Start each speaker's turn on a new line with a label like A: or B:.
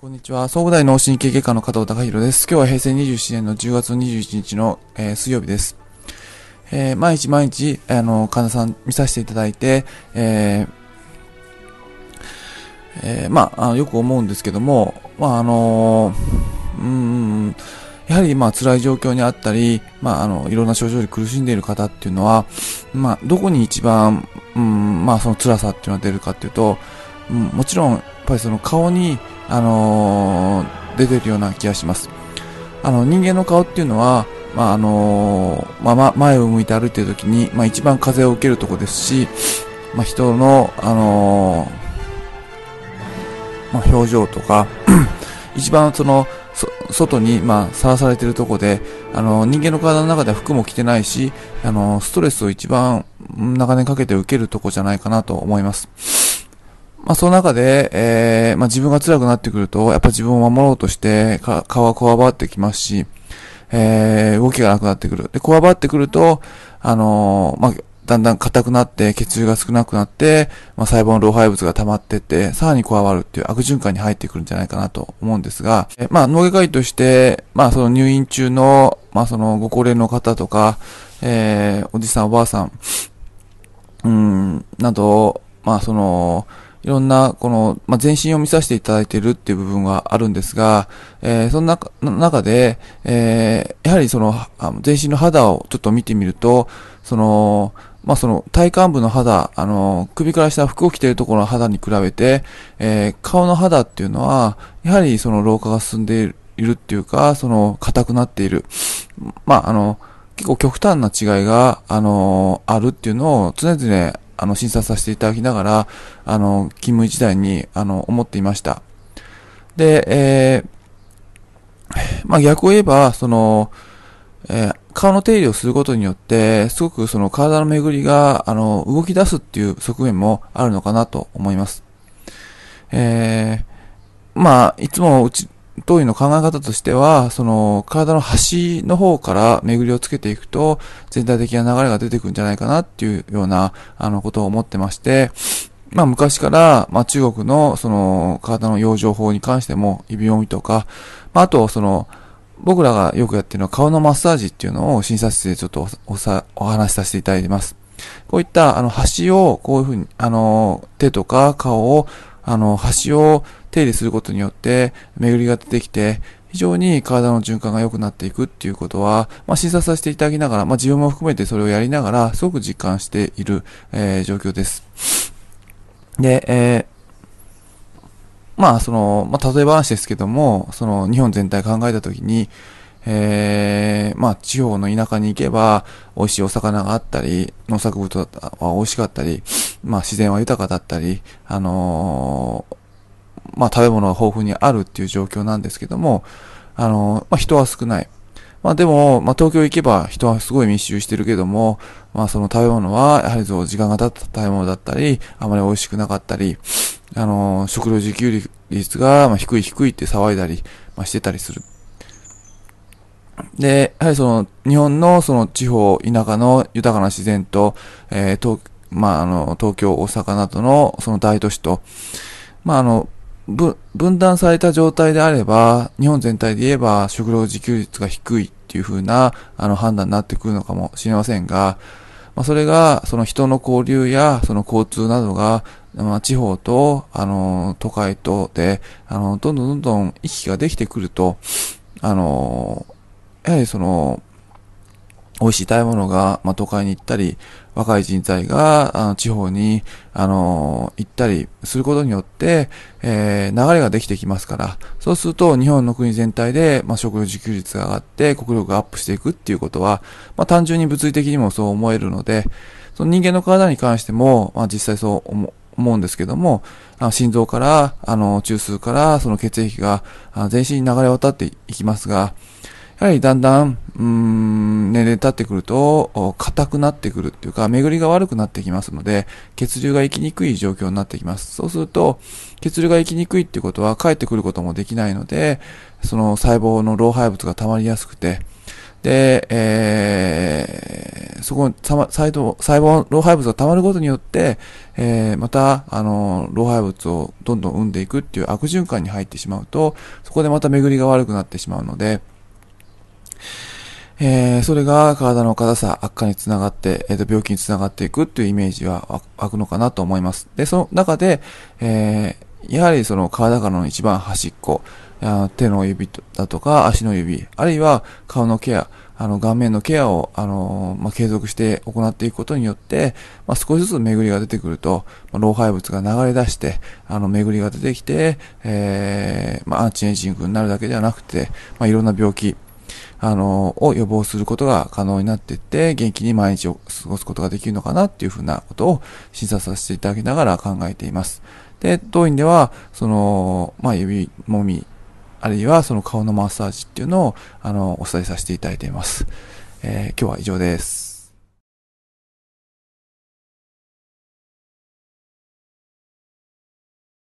A: こんにちは。総武大脳神経外科の加藤隆弘です。今日は平成27年の10月21日の、えー、水曜日です。えー、毎日毎日、あの、患者さん見させていただいて、えー、えー、まあ、あよく思うんですけども、まあ、あのうん、やはり、まあ、辛い状況にあったり、まあ、あの、いろんな症状に苦しんでいる方っていうのは、まあ、どこに一番、うん、まあ、その辛さっていうのは出るかっていうと、うん、もちろん、やっぱりその顔に、あのー、出てるような気がします。あの、人間の顔っていうのは、まあ、あのー、まあ、前を向いて歩いてる時に、まあ、一番風を受けるとこですし、まあ、人の、あのー、まあ、表情とか 一番その、外に、まあ、さらされてるとこで、あの、人間の体の中では服も着てないし、あの、ストレスを一番長年かけて受けるとこじゃないかなと思います。まあ、その中で、えー、まあ、自分が辛くなってくると、やっぱ自分を守ろうとして、か、顔はこわばってきますし、えー、動きがなくなってくる。で、こわばってくると、あのー、まあ、だんだん硬くなって、血流が少なくなって、まあ、細胞の老廃物が溜まってって、さらにこわばるっていう悪循環に入ってくるんじゃないかなと思うんですが、えまあ、脳外科医として、まあ、その入院中の、まあ、そのご高齢の方とか、えー、おじさんおばあさん、うん、など、まあ、その、いろんな、この、まあ、全身を見させていただいているっていう部分はあるんですが、えー、その中中で、えー、やはりその、全身の肌をちょっと見てみると、その、まあ、その体幹部の肌、あの、首から下服を着ているところの肌に比べて、えー、顔の肌っていうのは、やはりその老化が進んでいるっていうか、その硬くなっている。まあ、あの、結構極端な違いが、あの、あるっていうのを常々あの、審査させていただきながら、あの、勤務時代に、あの、思っていました。で、えー、まあ、逆を言えば、その、えー、顔の手入れをすることによって、すごくその体の巡りが、あの、動き出すっていう側面もあるのかなと思います。えー、まあ、いつもうち、当院の考え方としては、その、体の端の方から巡りをつけていくと、全体的な流れが出てくるんじゃないかなっていうような、あの、ことを思ってまして、まあ昔から、まあ中国のその体の養生法に関しても指読みとか、まああとその僕らがよくやってるのは顔のマッサージっていうのを診察室でちょっとおさお話しさせていただいてます。こういったあの端をこういうふうにあの手とか顔をあの端を手入れすることによって、巡りが出てきて、非常に体の循環が良くなっていくっていうことは、まあ、審査させていただきながら、まあ、自分も含めてそれをやりながら、すごく実感している、えー、状況です。で、えー、まあ、その、まあ、例え話ですけども、その、日本全体考えたときに、えー、まあ、地方の田舎に行けば、美味しいお魚があったり、農作物は美味しかったり、まあ、自然は豊かだったり、あのまあ、食べ物が豊富にあるっていう状況なんですけども、あの、まあ、人は少ない。まあ、でも、まあ、東京行けば人はすごい密集してるけども、まあ、その食べ物は、やはりそう、時間が経った食べ物だったり、あまり美味しくなかったり、あの、食料自給率が、まあ、低い低いって騒いだり、まあ、してたりする。で、やはりその、日本のその地方、田舎の豊かな自然と、えー、東、まあ、あの、東京、大阪などのその大都市と、まあ、あの、分断された状態であれば、日本全体で言えば食料自給率が低いっていう風なあの判断になってくるのかもしれませんが、まあ、それがその人の交流やその交通などが、まあ、地方とあの都会とであのどんどんどんどん行き来ができてくると、あのやはりその美味しい食べ物が、まあ、都会に行ったり、若い人材が、あの、地方に、あの、行ったりすることによって、えー、流れができてきますから、そうすると、日本の国全体で、まあ、食料自給率が上がって、国力がアップしていくっていうことは、まあ、単純に物理的にもそう思えるので、その人間の体に関しても、まあ、実際そう思思うんですけども、あの心臓から、あの、中枢から、その血液が、全身に流れ渡っていきますが、やはりだんだん、うん、年齢経ってくると、硬くなってくるっていうか、巡りが悪くなってきますので、血流が行きにくい状況になってきます。そうすると、血流が行きにくいっていうことは、帰ってくることもできないので、その細胞の老廃物が溜まりやすくて、で、えー、そこ細胞、細胞、老廃物が溜まることによって、えー、また、あの、老廃物をどんどん生んでいくっていう悪循環に入ってしまうと、そこでまた巡りが悪くなってしまうので、えー、それが体の硬さ、悪化につながって、えっ、ー、と、病気につながっていくっていうイメージは湧くのかなと思います。で、その中で、えー、やはりその体からの一番端っこ、あ手の指だとか足の指、あるいは顔のケア、あの、顔面のケアを、あの、まあ、継続して行っていくことによって、まあ、少しずつ巡りが出てくると、まあ、老廃物が流れ出して、あの、巡りが出てきて、えー、まあ、アンチエイジングになるだけではなくて、まあ、いろんな病気、あの、を予防することが可能になっていって、元気に毎日を過ごすことができるのかなっていうふうなことを審査させていただきながら考えています。で、当院では、その、まあ、指もみあるいはその顔のマッサージっていうのを、あの、お伝えさせていただいています。えー、今日は以上です。